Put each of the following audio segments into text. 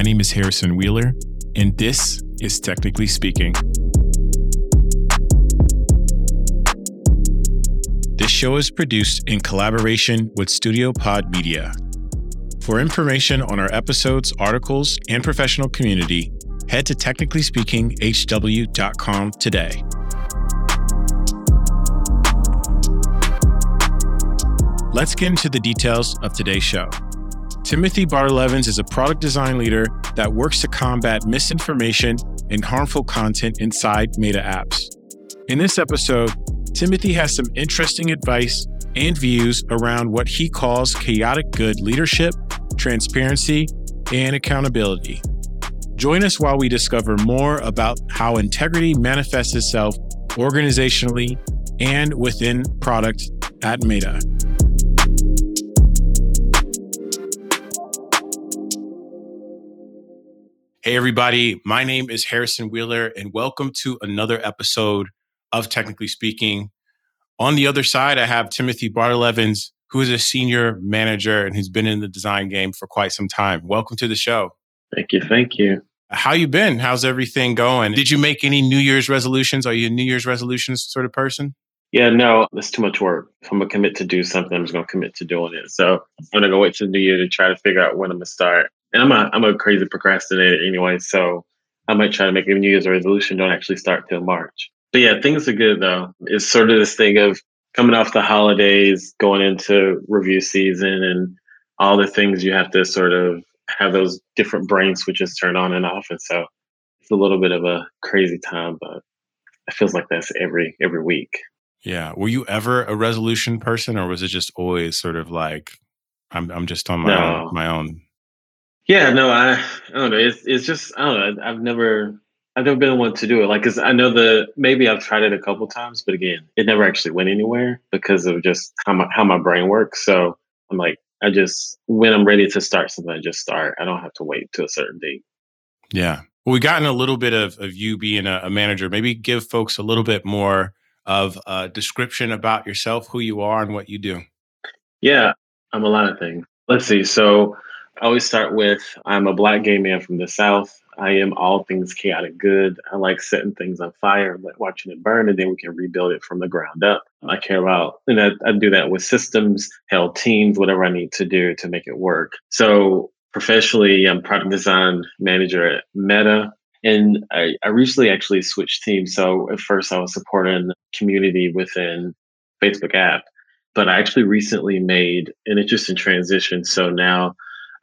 My name is Harrison Wheeler, and this is Technically Speaking. This show is produced in collaboration with Studio Pod Media. For information on our episodes, articles, and professional community, head to technicallyspeakinghw.com today. Let's get into the details of today's show. Timothy Bardlavens is a product design leader that works to combat misinformation and harmful content inside Meta apps. In this episode, Timothy has some interesting advice and views around what he calls chaotic good leadership, transparency, and accountability. Join us while we discover more about how integrity manifests itself organizationally and within product at Meta. Hey, everybody. My name is Harrison Wheeler, and welcome to another episode of Technically Speaking. On the other side, I have Timothy Bardlavens, who is a senior manager and who's been in the design game for quite some time. Welcome to the show. Thank you. Thank you. How you been? How's everything going? Did you make any New Year's resolutions? Are you a New Year's resolutions sort of person? Yeah, no, it's too much work. If I'm gonna commit to do something, I'm just gonna commit to doing it. So I'm gonna go wait till the new year to try to figure out when I'm gonna start and I'm a I'm a crazy procrastinator anyway, so I might try to make a New Year's resolution. Don't actually start till March. But yeah, things are good though. It's sort of this thing of coming off the holidays, going into review season, and all the things you have to sort of have those different brain switches turned on and off. And so it's a little bit of a crazy time, but it feels like that's every every week. Yeah. Were you ever a resolution person, or was it just always sort of like I'm I'm just on my no. own, my own yeah, no, I, I don't know. It's it's just I don't know. I've never I've never been one to do it. Like, cause I know the maybe I've tried it a couple times, but again, it never actually went anywhere because of just how my how my brain works. So I'm like, I just when I'm ready to start something, I just start. I don't have to wait to a certain date. Yeah. Well, we've gotten a little bit of, of you being a, a manager. Maybe give folks a little bit more of a description about yourself, who you are, and what you do. Yeah, I'm a lot of things. Let's see. So I always start with I'm a black gay man from the South. I am all things chaotic good. I like setting things on fire, like watching it burn, and then we can rebuild it from the ground up. I care about, and I, I do that with systems, hell, teams, whatever I need to do to make it work. So professionally, I'm product design manager at Meta. And I, I recently actually switched teams. So at first I was supporting community within Facebook app, but I actually recently made an interesting transition. So now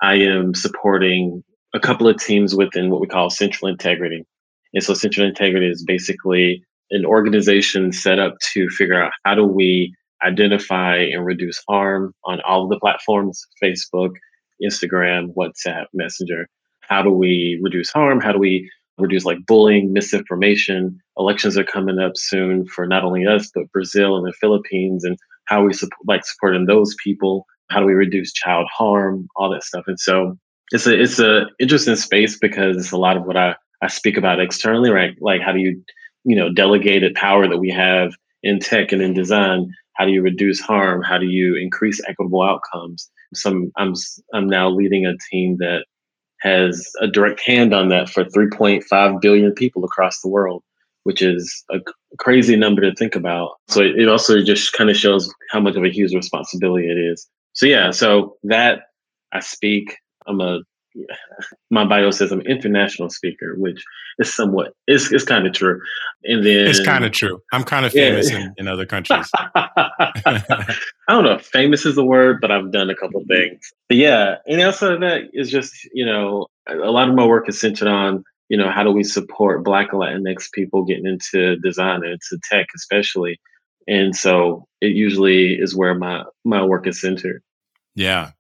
I am supporting a couple of teams within what we call central integrity. And so central integrity is basically an organization set up to figure out how do we identify and reduce harm on all of the platforms, Facebook, Instagram, WhatsApp, Messenger. How do we reduce harm? How do we reduce like bullying, misinformation? Elections are coming up soon for not only us, but Brazil and the Philippines and how we support, like supporting those people how do we reduce child harm, all that stuff. And so it's a it's a interesting space because it's a lot of what I, I speak about externally, right? Like how do you, you know, delegated power that we have in tech and in design, how do you reduce harm? How do you increase equitable outcomes? Some I'm I'm now leading a team that has a direct hand on that for 3.5 billion people across the world, which is a crazy number to think about. So it also just kind of shows how much of a huge responsibility it is so yeah, so that I speak. I'm a my bio says I'm an international speaker, which is somewhat it's it's kind of true. And then it's kind of true. I'm kind of famous yeah. in, in other countries. I don't know if famous is the word, but I've done a couple mm-hmm. things. But yeah, and also that is just you know a lot of my work is centered on you know how do we support Black and Latinx people getting into design and into tech especially, and so it usually is where my my work is centered. Yeah.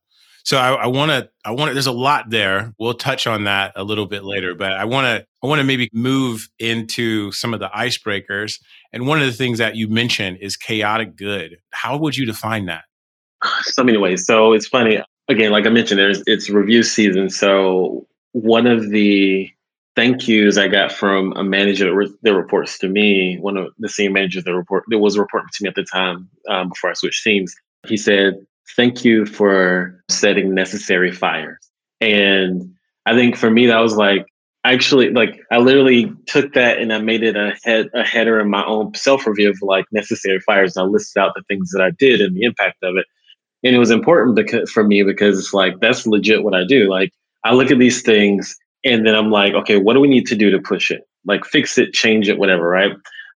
So I want to, I want to, there's a lot there. We'll touch on that a little bit later, but I want to, I want to maybe move into some of the icebreakers. And one of the things that you mentioned is chaotic good. How would you define that? So many ways. So it's funny. Again, like I mentioned, there's it's review season. So one of the thank yous I got from a manager that, that reports to me, one of the senior managers that report that was reporting to me at the time um, before I switched teams. He said, thank you for setting necessary fires. And I think for me, that was like actually like I literally took that and I made it a head a header in my own self review of like necessary fires. And I listed out the things that I did and the impact of it. And it was important because for me because it's like that's legit what I do. Like I look at these things and then I'm like, okay, what do we need to do to push it? Like fix it, change it, whatever, right?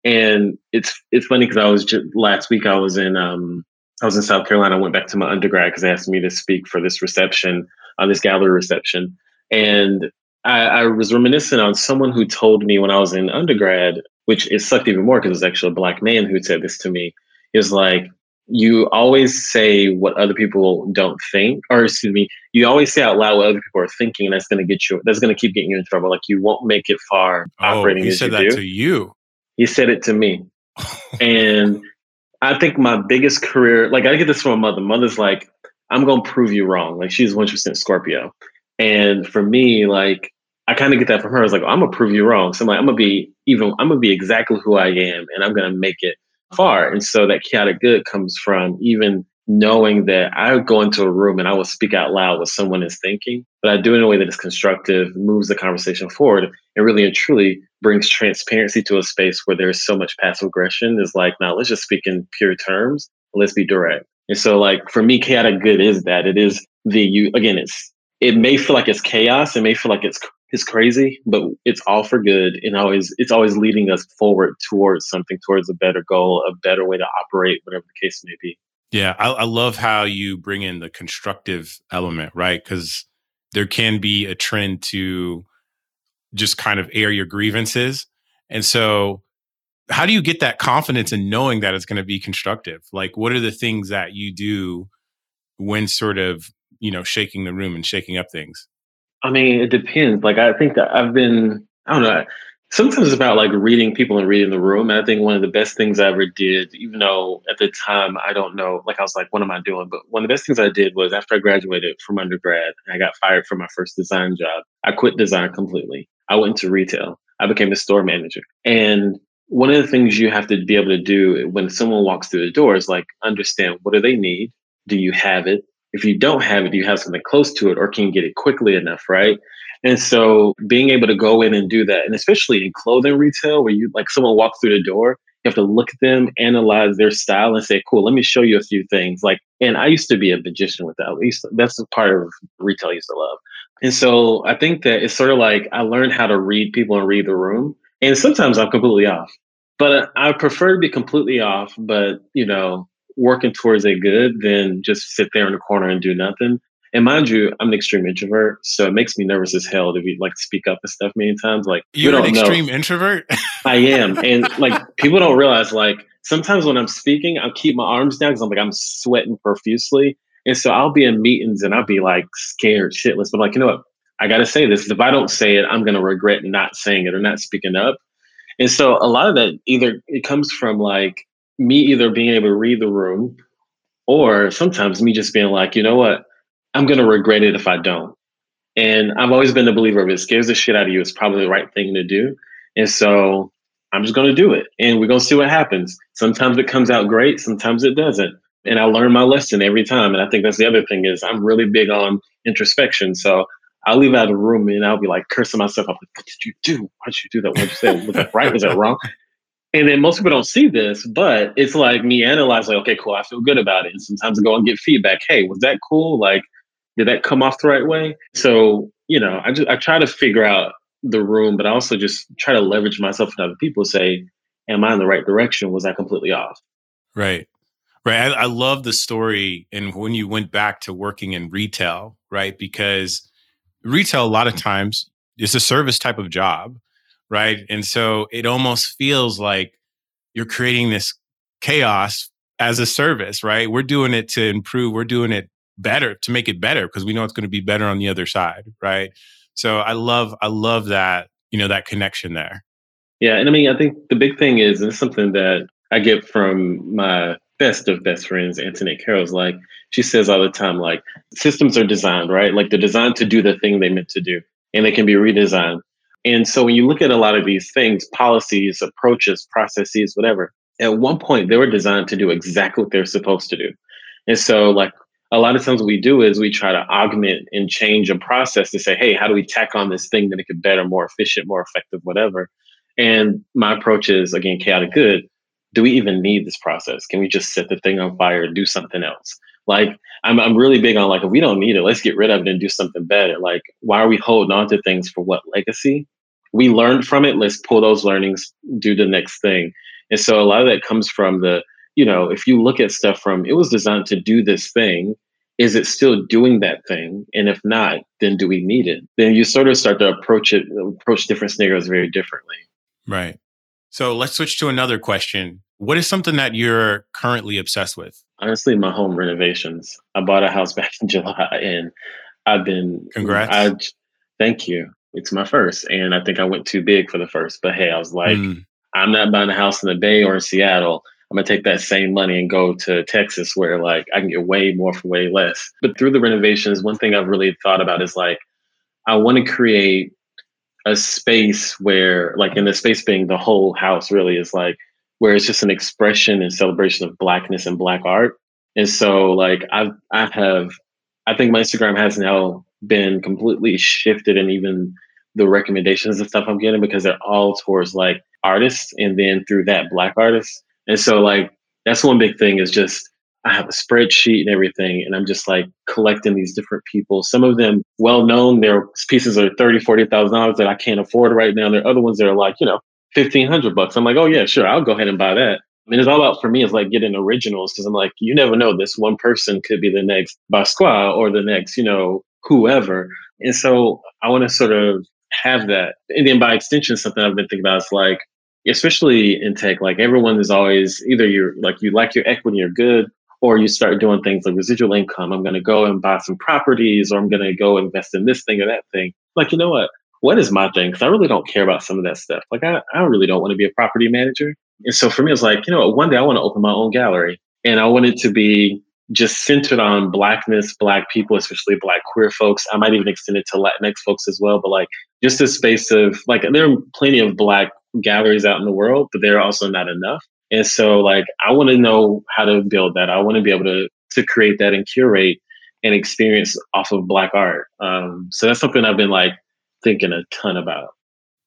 And it's it's funny because I was just last week I was in um I was in South Carolina. I went back to my undergrad because they asked me to speak for this reception on this gallery reception, and I, I, was reminiscent on someone who told me when I was in undergrad, which it sucked even more because it was actually a black man who said this to me. He was like, you always say what other people don't think, or excuse me, you always say out loud what other people are thinking, and that's going to get you, that's going to keep getting you in trouble. Like you won't make it far oh, operating he as said you that do. to you. He said it to me, and I think my biggest career, like I get this from my mother. Mother's like, I'm to prove you wrong. Like she's one percent Scorpio, and for me, like I kind of get that from her. I was like, I'm gonna prove you wrong. So I'm like, I'm gonna be even. I'm gonna be exactly who I am, and I'm gonna make it far. And so that chaotic good comes from even knowing that I would go into a room and I will speak out loud what someone is thinking, but I do it in a way that is constructive, moves the conversation forward, and really and truly brings transparency to a space where there's so much passive aggression. Is like, now let's just speak in pure terms. Let's be direct. And so, like for me, chaotic good is that it is the you again. It's it may feel like it's chaos. It may feel like it's it's crazy, but it's all for good, and always it's always leading us forward towards something, towards a better goal, a better way to operate, whatever the case may be. Yeah, I, I love how you bring in the constructive element, right? Because there can be a trend to just kind of air your grievances, and so how do you get that confidence in knowing that it's going to be constructive? Like, what are the things that you do when sort of you know shaking the room and shaking up things? I mean, it depends. Like, I think that I've been, I don't know, sometimes it's about like reading people and reading the room. And I think one of the best things I ever did, even though at the time I don't know, like I was like, what am I doing? But one of the best things I did was after I graduated from undergrad and I got fired from my first design job, I quit design completely. I went into retail. I became a store manager. And one of the things you have to be able to do when someone walks through the door is like understand what do they need? Do you have it? if you don't have it, do you have something close to it or can you get it quickly enough, right? And so being able to go in and do that, and especially in clothing retail where you like someone walks through the door, you have to look at them, analyze their style, and say, cool, let me show you a few things. Like, and I used to be a magician with that. At least that's the part of retail I used to love. And so I think that it's sort of like I learned how to read people and read the room. And sometimes I'm completely off. But I prefer to be completely off, but you know, working towards a good than just sit there in the corner and do nothing. And mind you, I'm an extreme introvert, so it makes me nervous as hell to be like speak up and stuff many times. Like you're an extreme know. introvert. I am, and like people don't realize like sometimes when I'm speaking, I'll keep my arms down because I'm like I'm sweating profusely, and so I'll be in meetings and I'll be like scared shitless. But like you know what, I got to say this. If I don't say it, I'm gonna regret not saying it or not speaking up. And so a lot of that either it comes from like me either being able to read the room or sometimes me just being like, you know what, I'm going to regret it if I don't. And I've always been a believer of it scares the shit out of you. It's probably the right thing to do. And so I'm just going to do it and we're going to see what happens. Sometimes it comes out great, sometimes it doesn't. And I learn my lesson every time. And I think that's the other thing is I'm really big on introspection. So I'll leave out of the room and I'll be like cursing myself. I'm like, what did you do? Why did you do that? What did you say? Was that right? Was that wrong? And then most people don't see this, but it's like me analyzing, like, okay, cool, I feel good about it. And sometimes I go and get feedback. Hey, was that cool? Like, did that come off the right way? So, you know, I just I try to figure out the room, but I also just try to leverage myself and other people say, Am I in the right direction? Was I completely off? Right. Right. I, I love the story and when you went back to working in retail, right? Because retail a lot of times is a service type of job right? And so it almost feels like you're creating this chaos as a service, right? We're doing it to improve, we're doing it better to make it better because we know it's going to be better on the other side, right? So I love I love that, you know, that connection there. Yeah, and I mean, I think the big thing is, and it's something that I get from my best of best friends, Antoinette Carroll's like, she says all the time, like, systems are designed, right? Like they're designed to do the thing they meant to do, and they can be redesigned. And so when you look at a lot of these things, policies, approaches, processes, whatever, at one point they were designed to do exactly what they're supposed to do. And so like a lot of times what we do is we try to augment and change a process to say, hey, how do we tack on this thing to make it better, more efficient, more effective, whatever. And my approach is again, chaotic good. Do we even need this process? Can we just set the thing on fire and do something else? Like I'm I'm really big on like if we don't need it, let's get rid of it and do something better. Like why are we holding on to things for what legacy? We learned from it. Let's pull those learnings, do the next thing. And so a lot of that comes from the you know, if you look at stuff from it was designed to do this thing, is it still doing that thing? And if not, then do we need it? Then you sort of start to approach it, approach different scenarios very differently. Right. So let's switch to another question. What is something that you're currently obsessed with? Honestly, my home renovations. I bought a house back in July and I've been congrats. I, thank you. It's my first. And I think I went too big for the first. But hey, I was like, mm. I'm not buying a house in the Bay or in Seattle. I'm gonna take that same money and go to Texas where like I can get way more for way less. But through the renovations, one thing I've really thought about is like I want to create a space where like in the space being the whole house really is like where it's just an expression and celebration of blackness and black art. And so like I've I have I think my Instagram has now been completely shifted and even the recommendations and stuff I'm getting because they're all towards like artists and then through that black artists and so like that's one big thing is just I have a spreadsheet and everything, and I'm just like collecting these different people. Some of them well known, their pieces are thirty, forty thousand dollars that I can't afford right now. There are other ones that are like, you know, fifteen hundred bucks. I'm like, oh yeah, sure, I'll go ahead and buy that. I mean, it's all about for me is like getting originals because I'm like, you never know. This one person could be the next Basquiat or the next, you know, whoever. And so I want to sort of have that. And then by extension, something I've been thinking about is like, especially in tech, like everyone is always either you're like you like your equity, you're good, or you start doing things like residual income. I'm going to go and buy some properties, or I'm going to go invest in this thing or that thing. Like, you know what? What is my thing? Because I really don't care about some of that stuff. Like, I, I really don't want to be a property manager. And so for me, it's like, you know what? One day I want to open my own gallery, and I want it to be just centered on blackness, black people, especially black queer folks. I might even extend it to Latinx folks as well. But like just a space of like there are plenty of black galleries out in the world, but they're also not enough. And so like I want to know how to build that. I want to be able to to create that and curate an experience off of black art. Um, so that's something I've been like thinking a ton about.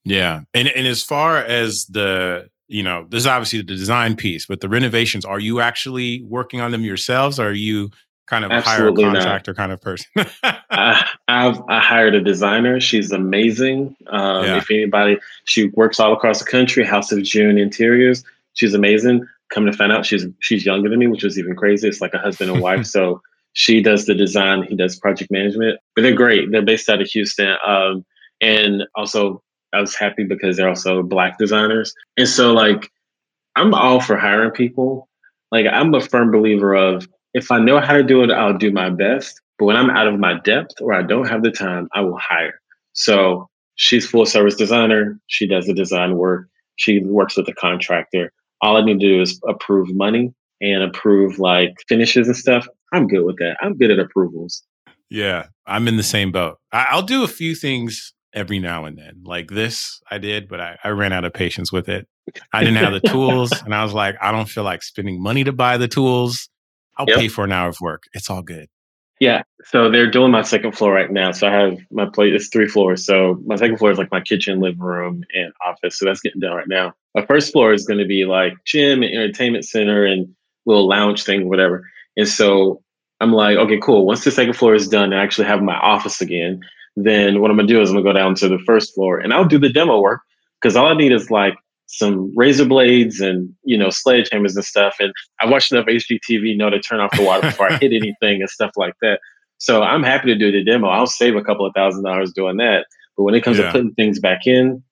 Yeah. And and as far as the you know, there's obviously the design piece, but the renovations, are you actually working on them yourselves? Or are you kind of Absolutely a hire contractor not. kind of person? I, I've I hired a designer. She's amazing. Um, yeah. If anybody, she works all across the country. House of June Interiors. She's amazing. Come to find out, she's she's younger than me, which was even crazy. It's like a husband and wife. so she does the design. He does project management. But they're great. They're based out of Houston. Um, and also, I was happy because they're also black designers. And so, like, I'm all for hiring people. Like, I'm a firm believer of if I know how to do it, I'll do my best. But when I'm out of my depth or I don't have the time, I will hire. So she's full service designer. She does the design work. She works with the contractor. All I need to do is approve money and approve like finishes and stuff. I'm good with that. I'm good at approvals. Yeah, I'm in the same boat. I'll do a few things every now and then. Like this, I did, but I, I ran out of patience with it. I didn't have the tools, and I was like, I don't feel like spending money to buy the tools. I'll yep. pay for an hour of work. It's all good. Yeah. So they're doing my second floor right now. So I have my place, it's three floors. So my second floor is like my kitchen, living room, and office. So that's getting done right now. My first floor is going to be like gym and entertainment center and little lounge thing, whatever. And so I'm like, okay, cool. Once the second floor is done, I actually have my office again. Then what I'm gonna do is I'm gonna go down to the first floor and I'll do the demo work because all I need is like some razor blades and you know sledgehammers and stuff. And I watched enough HGTV know to turn off the water before I hit anything and stuff like that. So I'm happy to do the demo. I'll save a couple of thousand dollars doing that. But when it comes yeah. to putting things back in,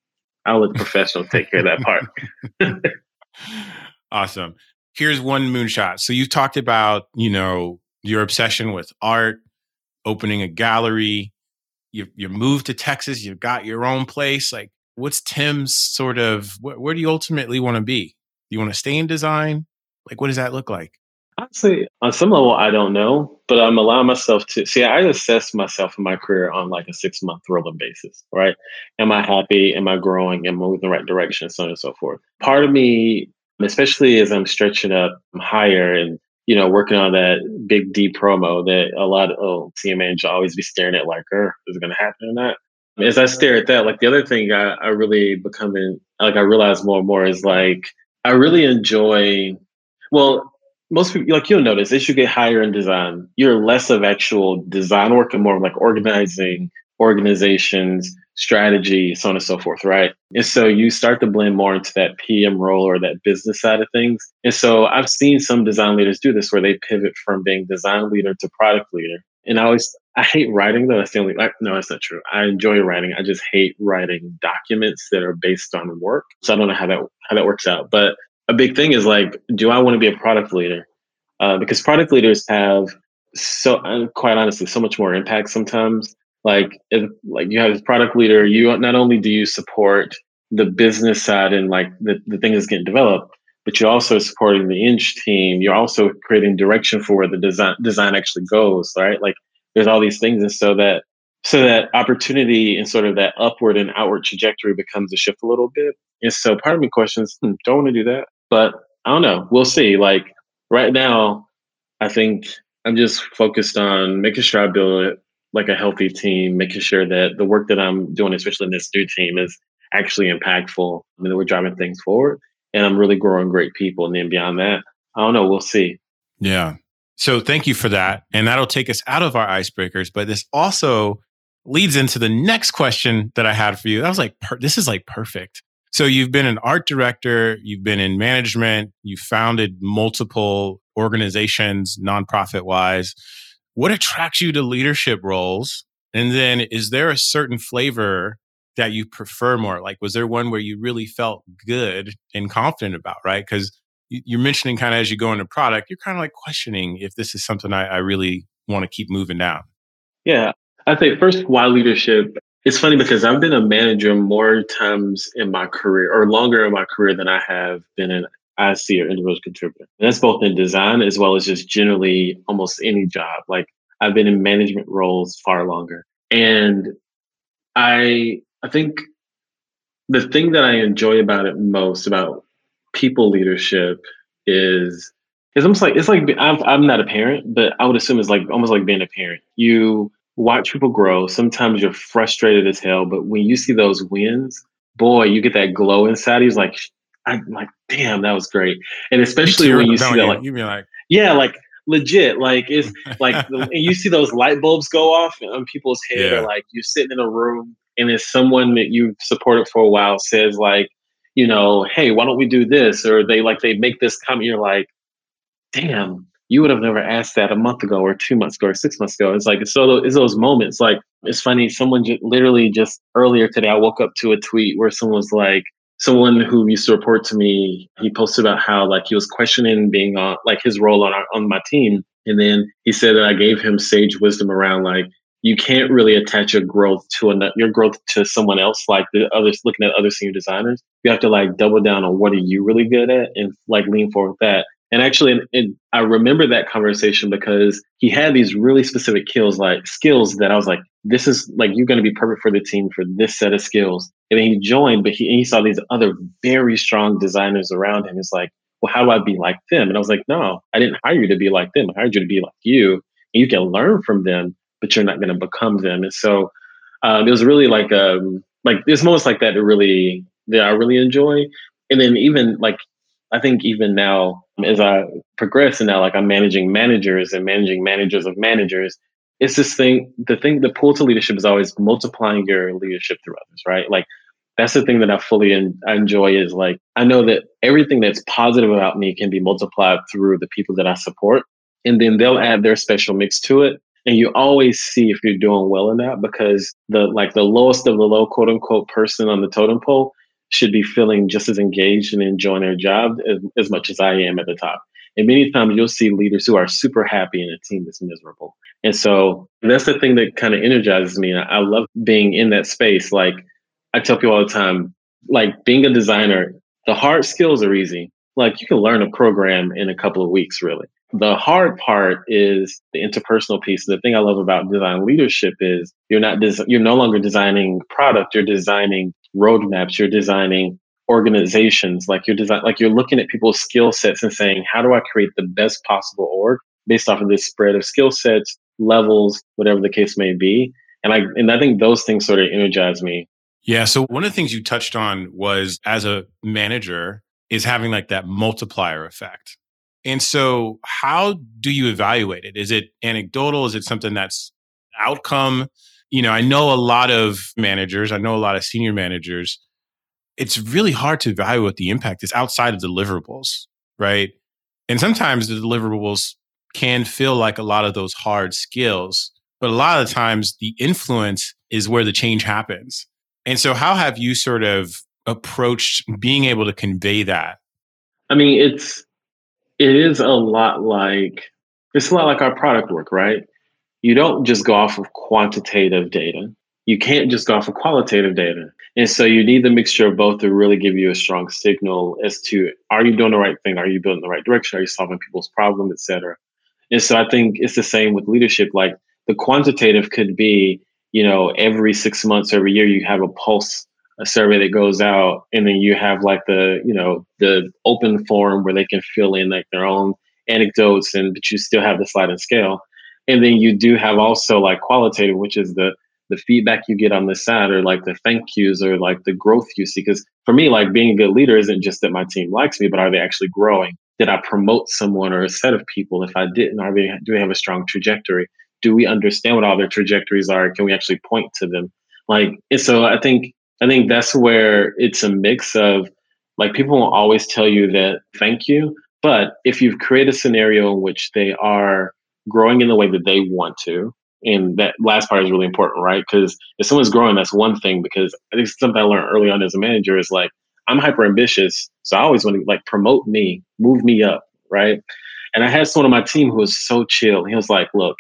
I'll let the professional take care of that part. awesome. Here's one moonshot. So you talked about, you know, your obsession with art, opening a gallery. You you moved to Texas. You've got your own place. Like, what's Tim's sort of wh- where do you ultimately want to be? Do you want to stay in design? Like, what does that look like? Honestly, on some level, I don't know, but I'm allowing myself to see. I assess myself in my career on like a six month rolling basis, right? Am I happy? Am I growing? Am I moving the right direction? So on and so forth. Part of me, especially as I'm stretching up higher and you know, working on that big D promo that a lot of oh, CMA should always be staring at like, er, is it going to happen or not? As I stare at that, like the other thing I, I really becoming, like I realize more and more is like, I really enjoy, well, most people, like you'll notice, as you get higher in design, you're less of actual design work and more of like organizing organizations, strategy, so on and so forth, right? And so you start to blend more into that PM role or that business side of things. And so I've seen some design leaders do this where they pivot from being design leader to product leader. And I always, I hate writing though. That's the only, like, no, that's not true. I enjoy writing. I just hate writing documents that are based on work. So I don't know how that, how that works out. But a big thing is like, do I want to be a product leader? Uh, because product leaders have so, uh, quite honestly, so much more impact sometimes like if like you have a product leader you not only do you support the business side and like the, the thing is getting developed but you're also supporting the eng team you're also creating direction for where the design design actually goes right like there's all these things and so that so that opportunity and sort of that upward and outward trajectory becomes a shift a little bit and so part of me questions hmm, don't want to do that but i don't know we'll see like right now i think i'm just focused on making sure i build it like a healthy team, making sure that the work that I'm doing, especially in this new team, is actually impactful. I mean, we're driving things forward and I'm really growing great people. And then beyond that, I don't know, we'll see. Yeah. So thank you for that. And that'll take us out of our icebreakers. But this also leads into the next question that I had for you. I was like, this is like perfect. So you've been an art director, you've been in management, you founded multiple organizations, nonprofit wise what attracts you to leadership roles? And then is there a certain flavor that you prefer more? Like, was there one where you really felt good and confident about, right? Because you're mentioning kind of as you go into product, you're kind of like questioning if this is something I, I really want to keep moving down. Yeah. I think first, why leadership? It's funny because I've been a manager more times in my career or longer in my career than I have been an IC or individual contributor. And that's both in design as well as just generally almost any job. Like I've been in management roles far longer. And I I think the thing that I enjoy about it most about people leadership is it's almost like it's like I'm, I'm not a parent, but I would assume it's like almost like being a parent. You watch people grow. Sometimes you're frustrated as hell, but when you see those wins, boy, you get that glow inside. He's like, I'm like, damn, that was great. And especially when you see that, like, you be like, yeah, like legit. Like it's like you see those light bulbs go off on people's head, yeah. or like you're sitting in a room and if someone that you've supported for a while says like, you know, hey, why don't we do this? Or they like they make this comment, you're like, damn, you would have never asked that a month ago or two months ago or six months ago. It's like so it's those moments. Like it's funny. Someone just, literally just earlier today, I woke up to a tweet where someone was like, someone who used to report to me, he posted about how like he was questioning being on like his role on our, on my team, and then he said that I gave him sage wisdom around like you can't really attach your growth to a, your growth to someone else like the others looking at other senior designers. You have to like double down on what are you really good at and like lean forward with that. And actually, and I remember that conversation because he had these really specific skills, like skills that I was like, this is like, you're going to be perfect for the team for this set of skills. And then he joined, but he, he saw these other very strong designers around him. He's like, well, how do I be like them? And I was like, no, I didn't hire you to be like them. I hired you to be like you. And you can learn from them, but you're not going to become them. And so um, it was really like, um, like there's moments like that that really, that I really enjoy. And then even like I think even now, as I progress and now like I'm managing managers and managing managers of managers, it's this thing, the thing, the pull to leadership is always multiplying your leadership through others, right? Like that's the thing that I fully en- I enjoy is like, I know that everything that's positive about me can be multiplied through the people that I support. And then they'll add their special mix to it. And you always see if you're doing well in that because the like the lowest of the low quote unquote person on the totem pole should be feeling just as engaged and enjoying their job as, as much as I am at the top. And many times you'll see leaders who are super happy in a team that's miserable. And so that's the thing that kind of energizes me. I love being in that space. Like I tell people all the time, like being a designer, the hard skills are easy. Like you can learn a program in a couple of weeks, really. The hard part is the interpersonal piece. The thing I love about design leadership is you're not des- you're no longer designing product, you're designing roadmaps, you're designing organizations, like you're design, like you're looking at people's skill sets and saying, how do I create the best possible org based off of this spread of skill sets, levels, whatever the case may be. And I and I think those things sort of energize me. Yeah. So one of the things you touched on was as a manager is having like that multiplier effect. And so how do you evaluate it? Is it anecdotal? Is it something that's outcome? You know, I know a lot of managers, I know a lot of senior managers. It's really hard to evaluate the impact is outside of deliverables, right? And sometimes the deliverables can feel like a lot of those hard skills, but a lot of the times the influence is where the change happens. And so, how have you sort of approached being able to convey that? I mean, it's it is a lot like it's a lot like our product work, right? You don't just go off of quantitative data. You can't just go off of qualitative data. And so you need the mixture of both to really give you a strong signal as to are you doing the right thing? Are you building the right direction? Are you solving people's problem, et cetera? And so I think it's the same with leadership. Like the quantitative could be, you know, every six months, every year, you have a pulse, a survey that goes out, and then you have like the, you know, the open form where they can fill in like their own anecdotes, and but you still have the sliding scale. And then you do have also like qualitative, which is the the feedback you get on the side or like the thank yous or like the growth you see. Because for me, like being a good leader isn't just that my team likes me, but are they actually growing? Did I promote someone or a set of people? If I didn't, are they, do they have a strong trajectory? Do we understand what all their trajectories are? Can we actually point to them? Like, so I think, I think that's where it's a mix of like people will always tell you that thank you. But if you've created a scenario in which they are growing in the way that they want to, and that last part is really important, right? Because if someone's growing, that's one thing. Because I think something I learned early on as a manager is like I'm hyper ambitious, so I always want to like promote me, move me up, right? And I had someone on my team who was so chill. He was like, "Look,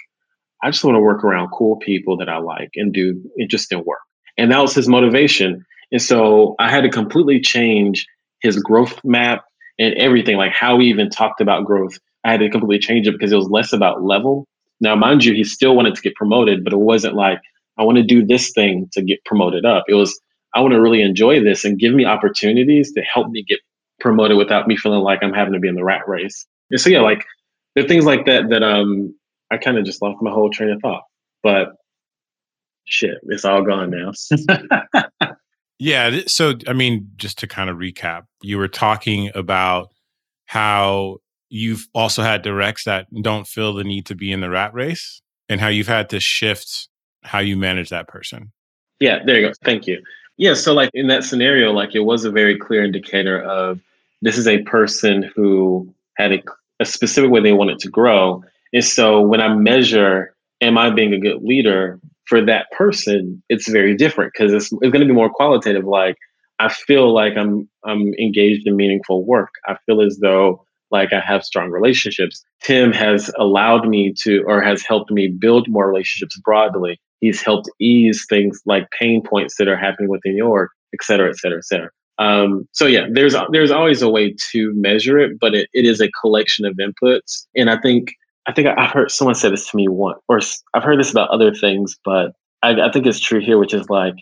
I just want to work around cool people that I like and do interesting work," and that was his motivation. And so I had to completely change his growth map and everything, like how we even talked about growth. I had to completely change it because it was less about level now, mind you, he still wanted to get promoted, but it wasn't like, I want to do this thing to get promoted up. It was, I want to really enjoy this and give me opportunities to help me get promoted without me feeling like I'm having to be in the rat race. And so, yeah, like there are things like that that um I kind of just lost my whole train of thought. But shit, it's all gone now. yeah. So, I mean, just to kind of recap, you were talking about how you've also had directs that don't feel the need to be in the rat race and how you've had to shift how you manage that person. Yeah, there you go. Thank you. Yeah, so like in that scenario, like it was a very clear indicator of this is a person who had a, a specific way they wanted to grow. And so when I measure, am I being a good leader for that person, it's very different because it's, it's going to be more qualitative. Like I feel like I'm I'm engaged in meaningful work. I feel as though like I have strong relationships. Tim has allowed me to, or has helped me build more relationships broadly. He's helped ease things like pain points that are happening within your, et cetera, et cetera, et cetera. Um, so yeah, there's there's always a way to measure it, but it, it is a collection of inputs. And I think I think I've heard someone say this to me once, or I've heard this about other things, but I, I think it's true here, which is like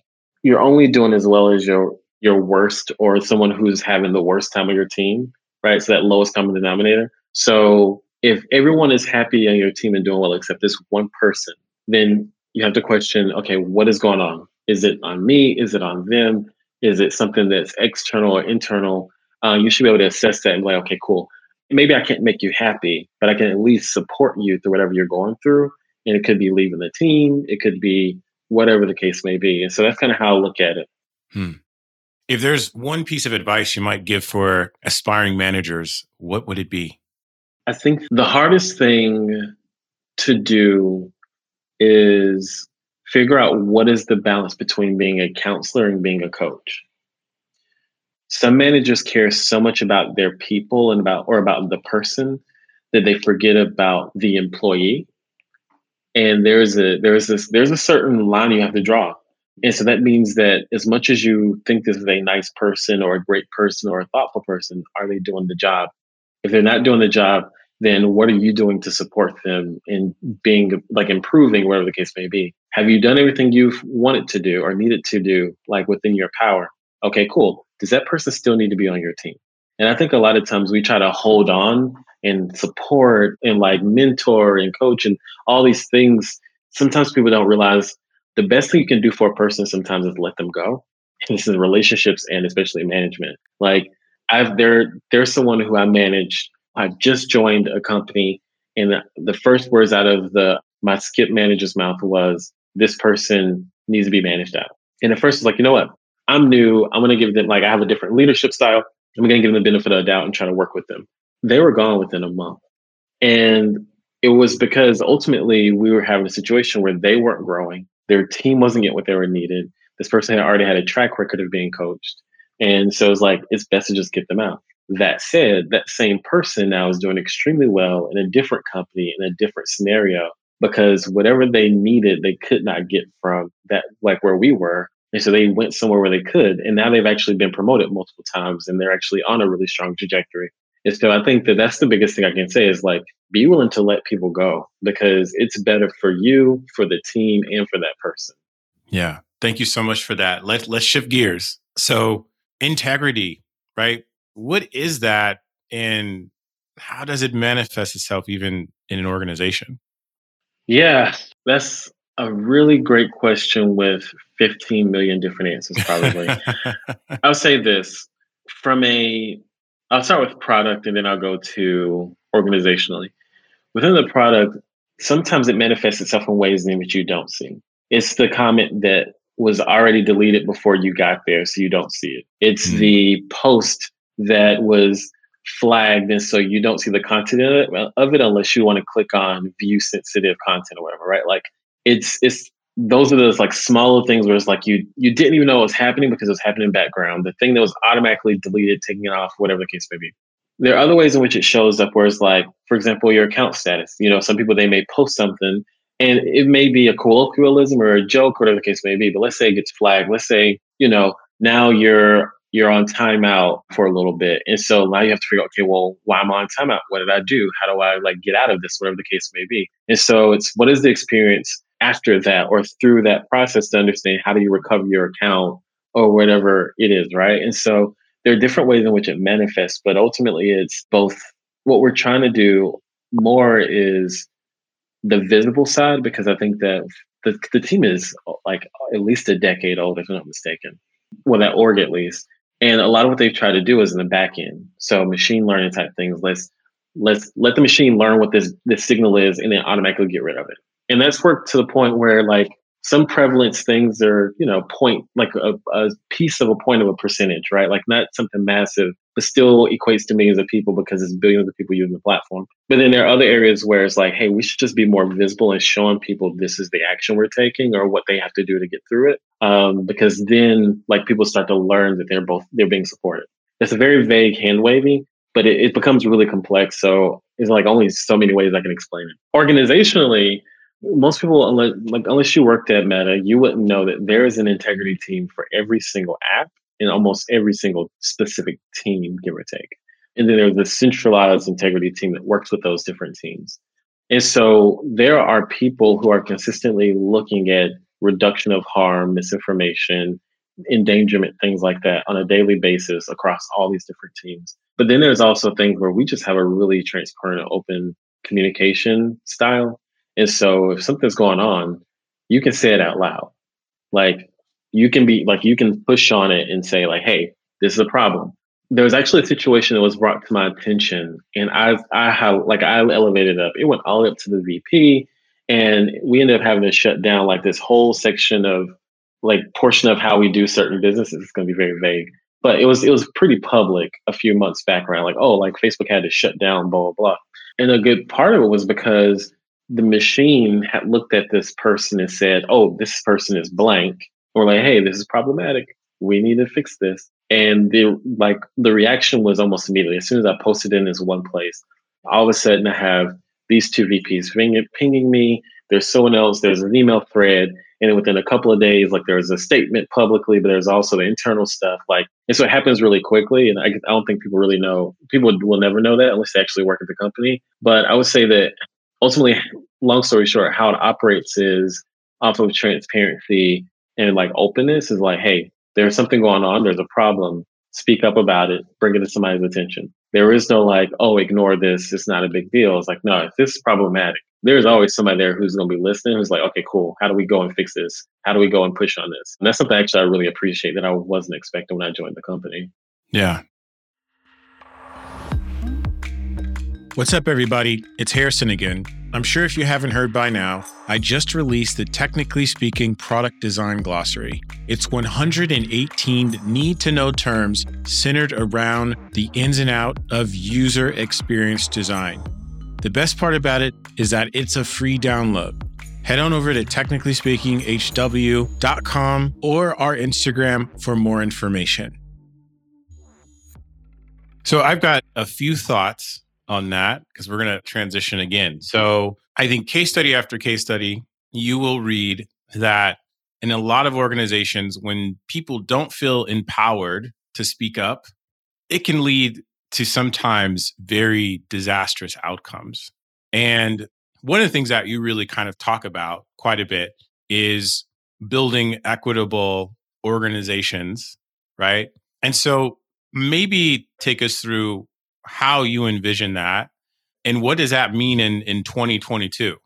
you're only doing as well as your your worst or someone who's having the worst time on your team right? So that lowest common denominator. So if everyone is happy on your team and doing well except this one person, then you have to question, okay, what is going on? Is it on me? Is it on them? Is it something that's external or internal? Uh, you should be able to assess that and be like, okay, cool. Maybe I can't make you happy, but I can at least support you through whatever you're going through. And it could be leaving the team, it could be whatever the case may be. And so that's kind of how I look at it. Hmm. If there's one piece of advice you might give for aspiring managers, what would it be? I think the hardest thing to do is figure out what is the balance between being a counselor and being a coach. Some managers care so much about their people and about or about the person that they forget about the employee. And there's a there's this there's a certain line you have to draw. And so that means that as much as you think this is a nice person or a great person or a thoughtful person, are they doing the job? If they're not doing the job, then what are you doing to support them in being like improving, whatever the case may be? Have you done everything you've wanted to do or needed to do, like within your power? Okay, cool. Does that person still need to be on your team? And I think a lot of times we try to hold on and support and like mentor and coach and all these things. Sometimes people don't realize the best thing you can do for a person sometimes is let them go. And this is relationships and especially management. Like I've there there's someone who I managed. I just joined a company and the first words out of the my skip manager's mouth was this person needs to be managed out. And at first it's like, you know what? I'm new. I'm gonna give them like I have a different leadership style. I'm gonna give them the benefit of the doubt and try to work with them. They were gone within a month. And it was because ultimately we were having a situation where they weren't growing. Their team wasn't getting what they were needed. This person had already had a track record of being coached. And so it's like, it's best to just get them out. That said, that same person now is doing extremely well in a different company, in a different scenario, because whatever they needed, they could not get from that, like where we were. And so they went somewhere where they could. And now they've actually been promoted multiple times and they're actually on a really strong trajectory. And so I think that that's the biggest thing I can say is like, be willing to let people go because it's better for you, for the team, and for that person. Yeah. Thank you so much for that. Let, let's shift gears. So, integrity, right? What is that and how does it manifest itself even in an organization? Yeah, that's a really great question with 15 million different answers, probably. I'll say this from a, I'll start with product and then I'll go to organizationally. Within the product, sometimes it manifests itself in ways in which you don't see. It's the comment that was already deleted before you got there, so you don't see it. It's mm-hmm. the post that was flagged, and so you don't see the content of it, of it unless you want to click on view sensitive content or whatever, right? Like it's it's those are those like smaller things where it's like you you didn't even know it was happening because it was happening in background. The thing that was automatically deleted, taking it off, whatever the case may be. There are other ways in which it shows up where it's like, for example, your account status. You know, some people they may post something and it may be a colloquialism or a joke, whatever the case may be. But let's say it gets flagged. Let's say, you know, now you're you're on timeout for a little bit. And so now you have to figure out, okay, well, why am I on timeout? What did I do? How do I like get out of this, whatever the case may be? And so it's what is the experience after that or through that process to understand how do you recover your account or whatever it is, right? And so there are different ways in which it manifests, but ultimately it's both what we're trying to do more is the visible side because I think that the, the team is like at least a decade old, if I'm not mistaken. Well, that org at least. And a lot of what they've tried to do is in the back end. So machine learning type things. Let's let's let the machine learn what this this signal is and then automatically get rid of it. And that's worked to the point where like some prevalence things are, you know, point like a, a piece of a point of a percentage, right? Like not something massive, but still equates to millions of people because it's billions of people using the platform. But then there are other areas where it's like, hey, we should just be more visible and showing people this is the action we're taking or what they have to do to get through it. Um, because then like people start to learn that they're both they're being supported. It's a very vague hand wavy, but it, it becomes really complex. So it's like only so many ways I can explain it. Organizationally, most people unless like unless you worked at Meta, you wouldn't know that there is an integrity team for every single app in almost every single specific team, give or take. And then there's a centralized integrity team that works with those different teams. And so there are people who are consistently looking at reduction of harm, misinformation, endangerment, things like that on a daily basis across all these different teams. But then there's also things where we just have a really transparent, open communication style and so if something's going on, you can say it out loud. Like you can be like you can push on it and say like, "Hey, this is a problem." There was actually a situation that was brought to my attention, and I I have like I elevated up. It went all the way up to the VP, and we ended up having to shut down like this whole section of like portion of how we do certain businesses. It's going to be very vague, but it was it was pretty public a few months back around like, oh, like Facebook had to shut down, blah blah blah. And a good part of it was because the machine had looked at this person and said, "Oh, this person is blank," or like, "Hey, this is problematic. We need to fix this." And the like the reaction was almost immediately. As soon as I posted in this one place, all of a sudden I have these two VPs pinging, pinging me. There's someone else. There's an email thread, and then within a couple of days, like there's a statement publicly, but there's also the internal stuff. Like, and so it happens really quickly. And I, I don't think people really know. People will never know that unless they actually work at the company. But I would say that ultimately, long story short, how it operates is off of transparency and like openness is like, hey, there's something going on, there's a problem. speak up about it, bring it to somebody's attention. There is no like, oh, ignore this. It's not a big deal. It's like, no, if this is problematic, there's always somebody there who's going to be listening who's like, okay, cool. How do we go and fix this? How do we go and push on this? And that's something actually I really appreciate that I wasn't expecting when I joined the company. Yeah. What's up, everybody? It's Harrison again. I'm sure if you haven't heard by now, I just released the Technically Speaking Product Design Glossary. It's 118 need to know terms centered around the ins and out of user experience design. The best part about it is that it's a free download. Head on over to technicallyspeakinghw.com or our Instagram for more information. So I've got a few thoughts on that because we're going to transition again. So I think case study after case study, you will read that in a lot of organizations, when people don't feel empowered to speak up, it can lead to sometimes very disastrous outcomes. And one of the things that you really kind of talk about quite a bit is building equitable organizations, right? And so maybe take us through how you envision that and what does that mean in, in 2022?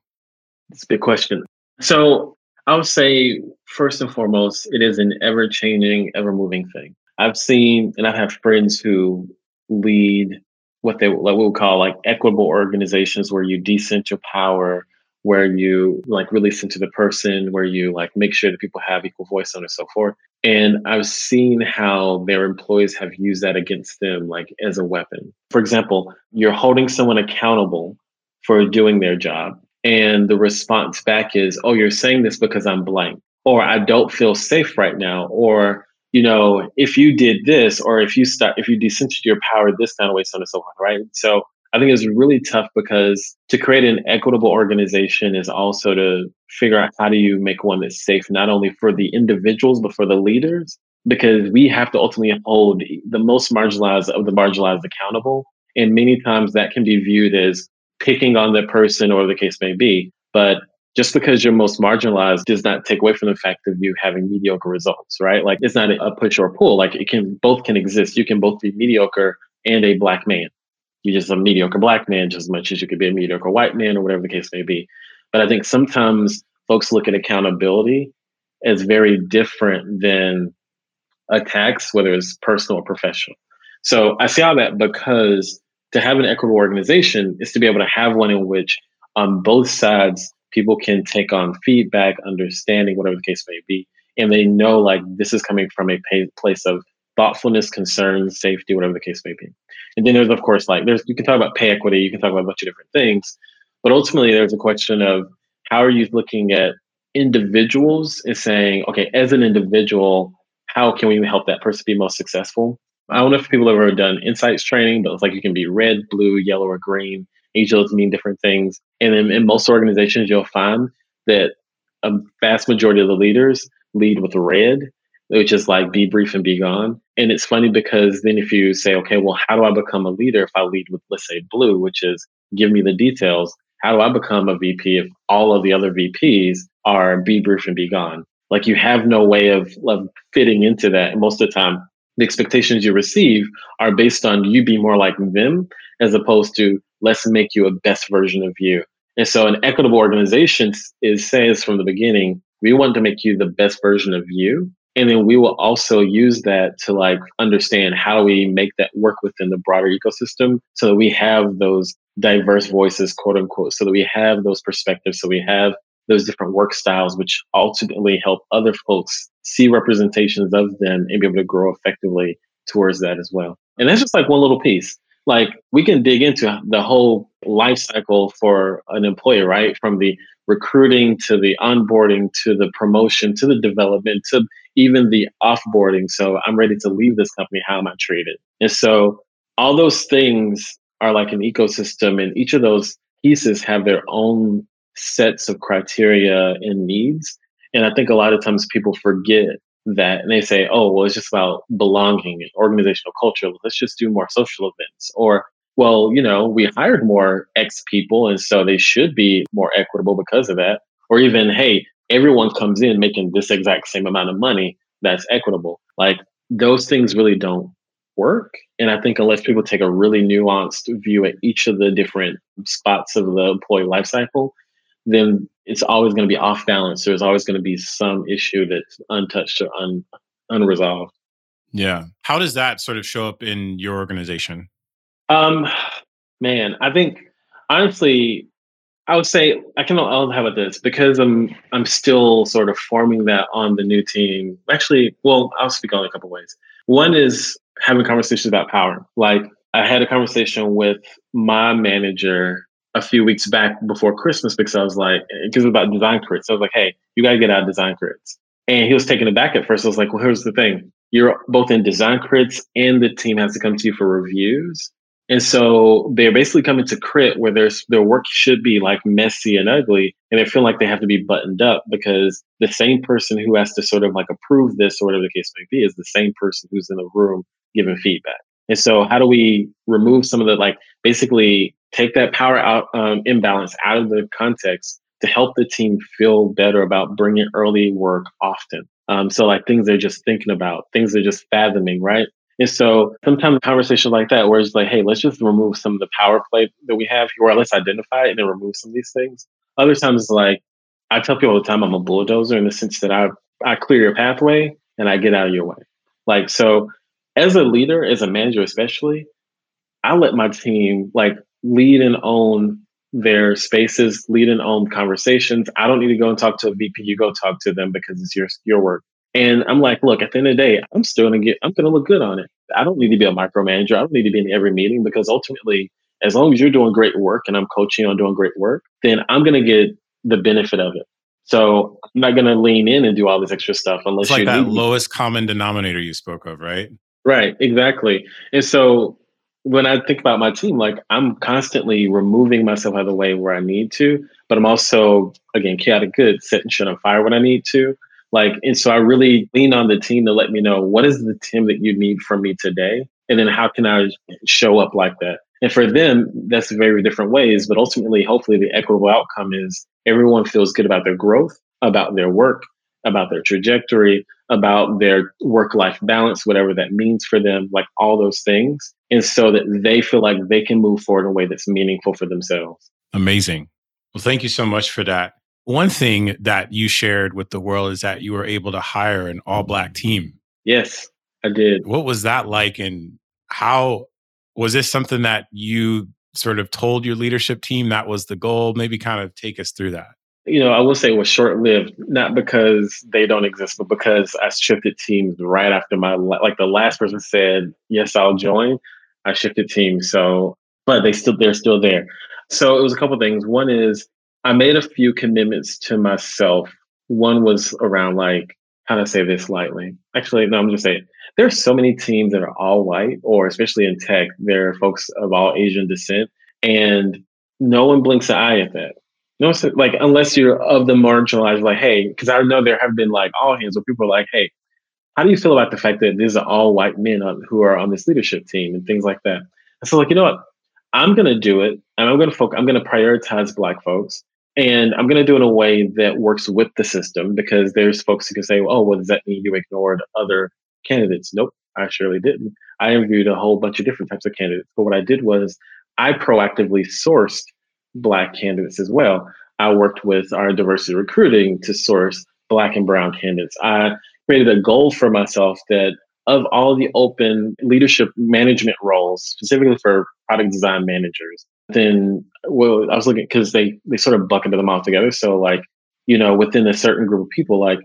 It's a big question. So I would say, first and foremost, it is an ever changing, ever moving thing. I've seen and I have friends who lead what they what we would call like equitable organizations where you decent your power, where you like really listen to the person, where you like make sure that people have equal voice, on and so forth. And I've seen how their employees have used that against them, like as a weapon. For example, you're holding someone accountable for doing their job. And the response back is, oh, you're saying this because I'm blank, or I don't feel safe right now, or, you know, if you did this, or if you start, if you decentralized your power this kind of way, so on and so forth, right? So I think it's really tough because to create an equitable organization is also to figure out how do you make one that's safe, not only for the individuals, but for the leaders, because we have to ultimately hold the most marginalized of the marginalized accountable. And many times that can be viewed as picking on the person or the case may be. But just because you're most marginalized does not take away from the fact of you having mediocre results, right? Like it's not a push or pull. Like it can both can exist. You can both be mediocre and a black man you're just a mediocre black man just as much as you could be a mediocre white man or whatever the case may be. But I think sometimes folks look at accountability as very different than attacks, whether it's personal or professional. So I see all that because to have an equitable organization is to be able to have one in which on both sides people can take on feedback, understanding, whatever the case may be, and they know like this is coming from a place of thoughtfulness, concerns, safety, whatever the case may be. And then there's of course like there's you can talk about pay equity, you can talk about a bunch of different things, but ultimately there's a question of how are you looking at individuals and saying, okay, as an individual, how can we help that person be most successful? I don't know if people have ever done insights training, but it's like you can be red, blue, yellow, or green. Each of those mean different things. And then in most organizations, you'll find that a vast majority of the leaders lead with red which is like be brief and be gone. And it's funny because then if you say, okay, well, how do I become a leader if I lead with, let's say, blue, which is give me the details? How do I become a VP if all of the other VPs are be brief and be gone? Like you have no way of, of fitting into that. And most of the time, the expectations you receive are based on you be more like them as opposed to let's make you a best version of you. And so an equitable organization is says from the beginning, we want to make you the best version of you and then we will also use that to like understand how do we make that work within the broader ecosystem so that we have those diverse voices quote unquote so that we have those perspectives so we have those different work styles which ultimately help other folks see representations of them and be able to grow effectively towards that as well. And that's just like one little piece. Like we can dig into the whole life cycle for an employee right? From the recruiting to the onboarding to the promotion to the development to even the offboarding. So I'm ready to leave this company. How am I treated? And so all those things are like an ecosystem, and each of those pieces have their own sets of criteria and needs. And I think a lot of times people forget that and they say, oh, well, it's just about belonging and organizational culture. Let's just do more social events. Or, well, you know, we hired more X people, and so they should be more equitable because of that. Or even, hey, everyone comes in making this exact same amount of money that's equitable. Like those things really don't work. And I think unless people take a really nuanced view at each of the different spots of the employee lifecycle, then it's always going to be off balance. There's always going to be some issue that's untouched or un, unresolved. Yeah. How does that sort of show up in your organization? Um, man, I think honestly, I would say I can I'll have with this because I'm I'm still sort of forming that on the new team. Actually, well, I'll speak on a couple ways. One is having conversations about power. Like I had a conversation with my manager a few weeks back before Christmas because I was like, because it about design crits. I was like, hey, you got to get out of design crits. And he was taken aback at first. I was like, well, here's the thing. You're both in design crits and the team has to come to you for reviews. And so they're basically coming to crit where their their work should be like messy and ugly, and they feel like they have to be buttoned up because the same person who has to sort of like approve this or whatever the case may be is the same person who's in the room giving feedback. And so, how do we remove some of the like basically take that power out um, imbalance out of the context to help the team feel better about bringing early work often? Um, so, like things they're just thinking about, things they're just fathoming, right? And so sometimes a conversation like that, where it's like, hey, let's just remove some of the power play that we have here, or let's identify it and then remove some of these things. Other times, it's like I tell people all the time, I'm a bulldozer in the sense that I I clear your pathway and I get out of your way. Like so, as a leader, as a manager, especially, I let my team like lead and own their spaces, lead and own conversations. I don't need to go and talk to a VP. You go talk to them because it's your your work. And I'm like, look, at the end of the day, I'm still gonna get, I'm gonna look good on it. I don't need to be a micromanager. I don't need to be in every meeting because ultimately, as long as you're doing great work and I'm coaching on doing great work, then I'm gonna get the benefit of it. So I'm not gonna lean in and do all this extra stuff unless it's like that lowest common denominator you spoke of, right? Right, exactly. And so when I think about my team, like I'm constantly removing myself out of the way where I need to, but I'm also, again, chaotic good, setting shit on fire when I need to. Like, and so I really lean on the team to let me know what is the team that you need from me today? And then how can I show up like that? And for them, that's very different ways. But ultimately, hopefully, the equitable outcome is everyone feels good about their growth, about their work, about their trajectory, about their work life balance, whatever that means for them, like all those things. And so that they feel like they can move forward in a way that's meaningful for themselves. Amazing. Well, thank you so much for that. One thing that you shared with the world is that you were able to hire an all black team. Yes, I did. What was that like? And how was this something that you sort of told your leadership team that was the goal? Maybe kind of take us through that. You know, I will say it was short lived, not because they don't exist, but because I shifted teams right after my, like the last person said, yes, I'll join. I shifted teams. So, but they still, they're still there. So it was a couple things. One is I made a few commitments to myself. One was around like, how to say this lightly? Actually, no, I'm just saying there's so many teams that are all white, or especially in tech, there are folks of all Asian descent, and no one blinks an eye at that. No, like unless you're of the marginalized, like, hey, because I know there have been like all hands where people are like, hey, how do you feel about the fact that these are all white men on, who are on this leadership team and things like that? And so, like, you know what? I'm to do it, and I'm to focus. I'm to prioritize Black folks. And I'm going to do it in a way that works with the system because there's folks who can say, oh, well, does that mean you ignored other candidates? Nope, I surely didn't. I interviewed a whole bunch of different types of candidates. But what I did was I proactively sourced Black candidates as well. I worked with our diversity recruiting to source Black and Brown candidates. I created a goal for myself that of all the open leadership management roles, specifically for product design managers, then well, I was looking because they they sort of bucketed them all together. So like, you know, within a certain group of people, like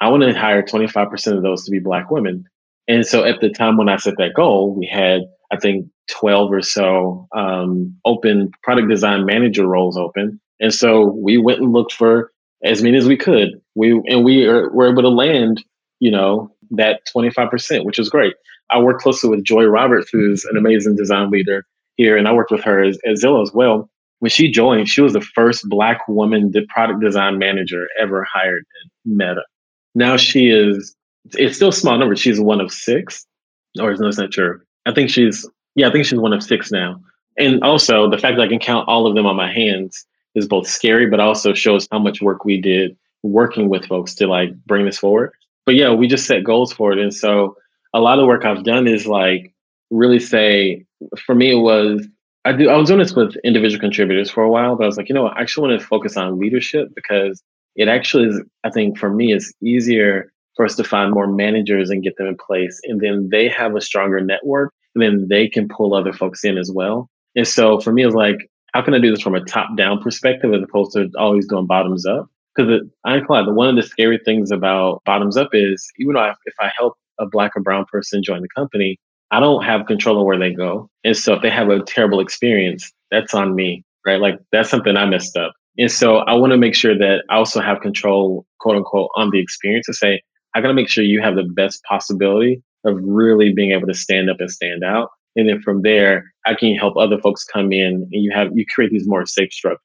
I want to hire 25% of those to be black women. And so at the time when I set that goal, we had I think 12 or so um, open product design manager roles open. And so we went and looked for as many as we could. We and we are, were able to land, you know, that 25%, which is great. I worked closely with Joy Roberts, who's an amazing design leader here, and I worked with her as, as Zillow as well. When she joined, she was the first Black woman the product design manager ever hired at Meta. Now she is, it's still small number. She's one of six, or no, it's not. I think she's, yeah, I think she's one of six now. And also, the fact that I can count all of them on my hands is both scary, but also shows how much work we did working with folks to like bring this forward. But yeah, we just set goals for it. And so a lot of work I've done is like really say for me it was I do I was doing this with individual contributors for a while, but I was like, you know, I actually want to focus on leadership because it actually is, I think for me, it's easier for us to find more managers and get them in place. And then they have a stronger network and then they can pull other folks in as well. And so for me, it's like, how can I do this from a top down perspective as opposed to always doing bottoms up? Because I ain't one of the scary things about bottoms up is even though if I help a black or brown person join the company, I don't have control of where they go. And so if they have a terrible experience, that's on me, right? Like that's something I messed up. And so I want to make sure that I also have control, quote unquote, on the experience to say, I got to make sure you have the best possibility of really being able to stand up and stand out. And then from there, I can help other folks come in and you have, you create these more safe structures.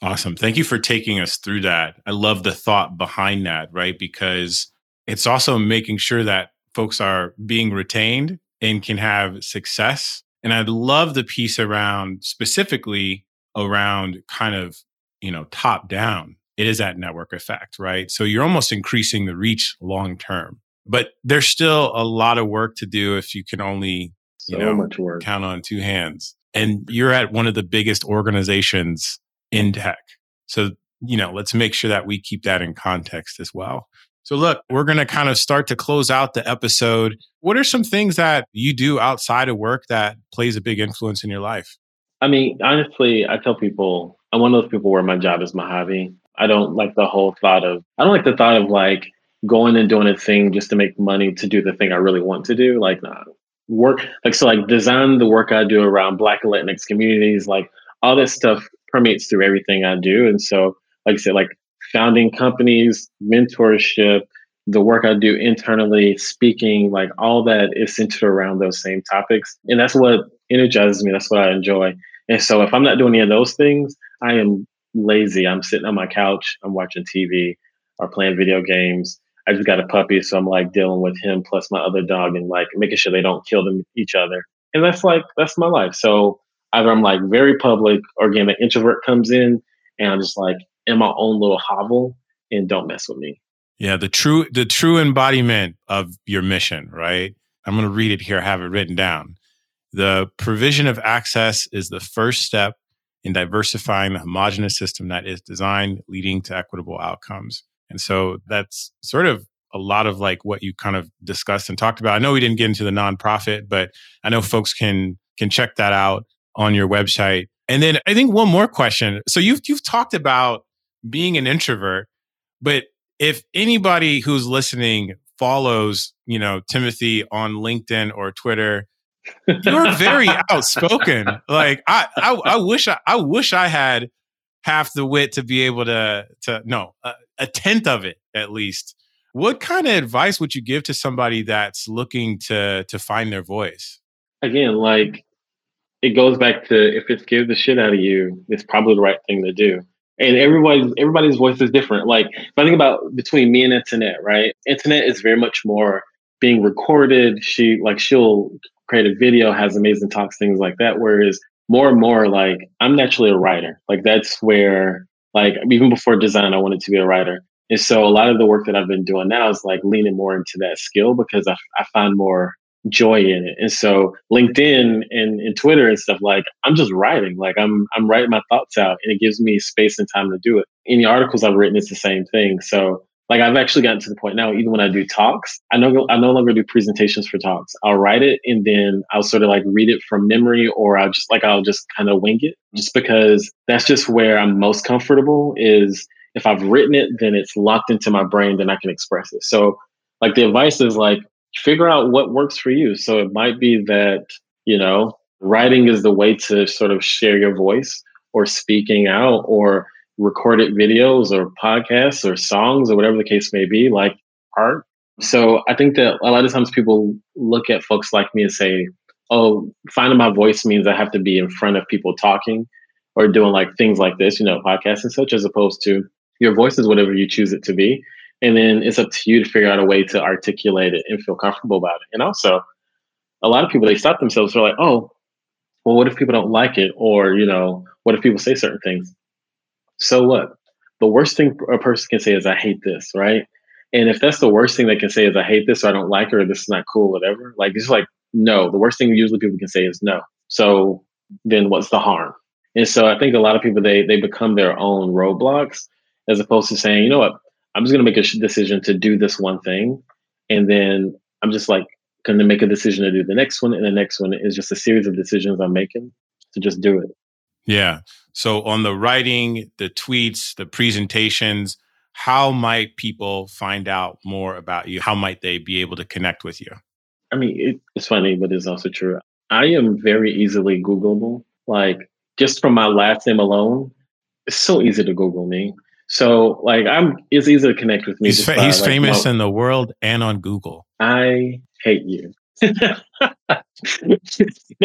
Awesome. Thank you for taking us through that. I love the thought behind that, right? Because it's also making sure that folks are being retained and can have success. And I love the piece around specifically around kind of, you know, top down. It is that network effect, right? So you're almost increasing the reach long term. But there's still a lot of work to do if you can only, you so know, count on two hands. And you're at one of the biggest organizations in tech. So, you know, let's make sure that we keep that in context as well. So, look, we're going to kind of start to close out the episode. What are some things that you do outside of work that plays a big influence in your life? I mean, honestly, I tell people I'm one of those people where my job is my hobby. I don't like the whole thought of, I don't like the thought of like going and doing a thing just to make money to do the thing I really want to do. Like, nah, work, like, so like design the work I do around Black and Latinx communities, like all this stuff permeates through everything I do. And so, like I said, like founding companies, mentorship, the work I do internally, speaking, like all that is centered around those same topics. And that's what energizes me. That's what I enjoy. And so if I'm not doing any of those things, I am lazy. I'm sitting on my couch, I'm watching TV or playing video games. I just got a puppy, so I'm like dealing with him plus my other dog and like making sure they don't kill them each other. And that's like that's my life. So either I'm like very public or again the introvert comes in and I'm just like in my own little hovel and don't mess with me. Yeah, the true the true embodiment of your mission, right? I'm going to read it here, have it written down. The provision of access is the first step in diversifying the homogenous system that is designed leading to equitable outcomes. And so that's sort of a lot of like what you kind of discussed and talked about. I know we didn't get into the nonprofit, but I know folks can can check that out on your website. And then I think one more question. So you've you've talked about being an introvert, but if anybody who's listening follows, you know, Timothy on LinkedIn or Twitter, you're very outspoken. Like I, I, I wish I, I wish I had half the wit to be able to, to no, a, a tenth of it at least. What kind of advice would you give to somebody that's looking to to find their voice? Again, like it goes back to if it scares the shit out of you, it's probably the right thing to do and everybody's everybody's voice is different. Like if I think about between me and Internet, right? Internet is very much more being recorded. She like she'll create a video, has amazing talks, things like that. Whereas more and more, like I'm naturally a writer. Like that's where like even before design, I wanted to be a writer. And so a lot of the work that I've been doing now is like leaning more into that skill because I, I find more joy in it. And so LinkedIn and, and Twitter and stuff like I'm just writing. Like I'm I'm writing my thoughts out and it gives me space and time to do it. The articles I've written, it's the same thing. So like I've actually gotten to the point now, even when I do talks, I no I no longer do presentations for talks. I'll write it and then I'll sort of like read it from memory or I'll just like I'll just kind of wing it just because that's just where I'm most comfortable is if I've written it, then it's locked into my brain, then I can express it. So like the advice is like figure out what works for you. So it might be that, you know, writing is the way to sort of share your voice or speaking out or recorded videos or podcasts or songs or whatever the case may be, like art. So I think that a lot of times people look at folks like me and say, oh, finding my voice means I have to be in front of people talking or doing like things like this, you know, podcasts and such, as opposed to your voice is whatever you choose it to be. And then it's up to you to figure out a way to articulate it and feel comfortable about it. And also, a lot of people, they stop themselves. They're like, oh, well, what if people don't like it? Or, you know, what if people say certain things? So what? The worst thing a person can say is, I hate this, right? And if that's the worst thing they can say is, I hate this, or I don't like it, or this is not cool, whatever, like, it's like, no. The worst thing usually people can say is no. So then what's the harm? And so I think a lot of people they they become their own roadblocks as opposed to saying, you know what, I'm just going to make a decision to do this one thing, and then I'm just like going to make a decision to do the next one, and the next one is just a series of decisions I'm making to just do it. Yeah. So on the writing, the tweets, the presentations, how might people find out more about you? How might they be able to connect with you? I mean, it, it's funny, but it's also true. I am very easily Googleable. Like just from my last name alone, it's so easy to Google me. So like I'm, it's easy to connect with me. He's, fa- by, he's like, famous my- in the world and on Google. I hate you. no,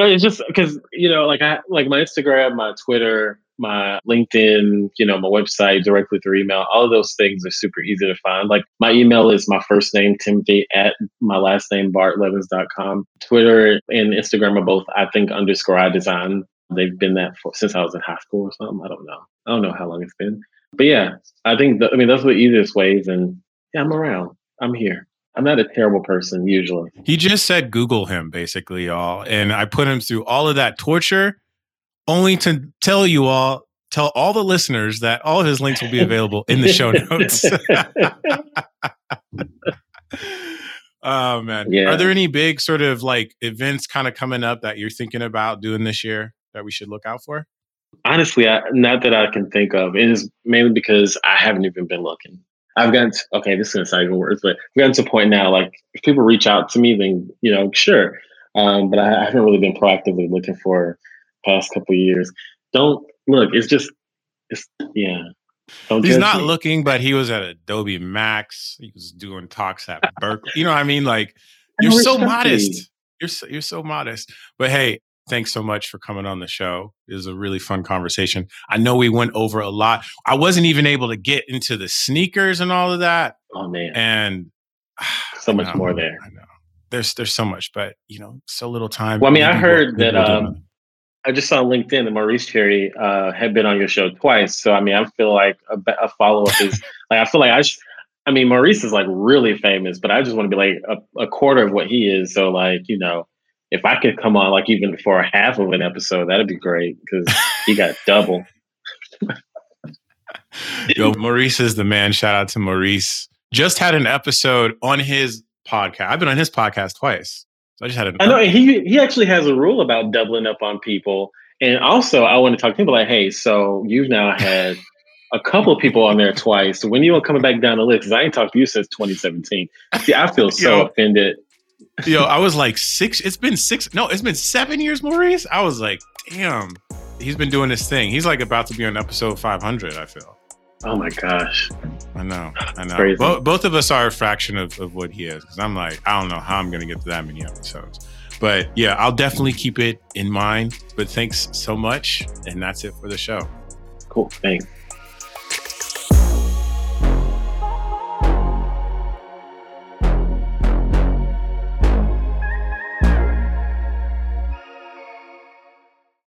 it's just because you know, like I like my Instagram, my Twitter, my LinkedIn, you know, my website directly through email. All of those things are super easy to find. Like my email is my first name Timothy at my last name bardlavens.com. Twitter and Instagram are both I think underscore I design. They've been that for, since I was in high school or something. I don't know. I don't know how long it's been. But yeah, I think I mean those are the easiest ways. And yeah, I'm around. I'm here. I'm not a terrible person usually. He just said Google him, basically, y'all. And I put him through all of that torture only to tell you all, tell all the listeners that all of his links will be available in the show notes. oh, man. Yeah. Are there any big sort of like events kind of coming up that you're thinking about doing this year that we should look out for? Honestly, I, not that I can think of. It is mainly because I haven't even been looking. I've gotten to, okay. This is gonna sound even worse, but I've gotten to a point now. Like if people reach out to me, then you know, sure. Um, but I, I haven't really been proactively looking for past couple of years. Don't look. It's just, it's yeah. Don't He's not me. looking, but he was at Adobe Max. He was doing talks at Berkeley. You know what I mean? Like you're so modest. You're so, you're so modest. But hey, thanks so much for coming on the show. It was a really fun conversation. I know we went over a lot. I wasn't even able to get into the sneakers and all of that. Oh man, And so much know, more there. I know. There's there's so much, but you know, so little time. Well, I mean, I heard that, maybe we'll do um. I just saw on LinkedIn that Maurice Cherry uh, had been on your show twice. So I mean, I feel like a, a follow up is like I feel like I. Sh- I mean, Maurice is like really famous, but I just want to be like a, a quarter of what he is. So like you know, if I could come on like even for a half of an episode, that'd be great because he got double. Yo, Maurice is the man. Shout out to Maurice. Just had an episode on his podcast. I've been on his podcast twice. So I just had an I know, he he actually has a rule about doubling up on people. And also, I want to talk to him like, hey, so you've now had a couple of people on there twice. When you coming back down the list? Because I ain't talked to you since 2017. See, I feel so Yo. offended. Yo, I was like six. It's been six. No, it's been seven years, Maurice. I was like, damn. He's been doing this thing. He's like about to be on episode 500. I feel. Oh my gosh. I know. I know. Bo- both of us are a fraction of, of what he is. Because I'm like, I don't know how I'm going to get to that many episodes. But yeah, I'll definitely keep it in mind. But thanks so much. And that's it for the show. Cool. Thanks.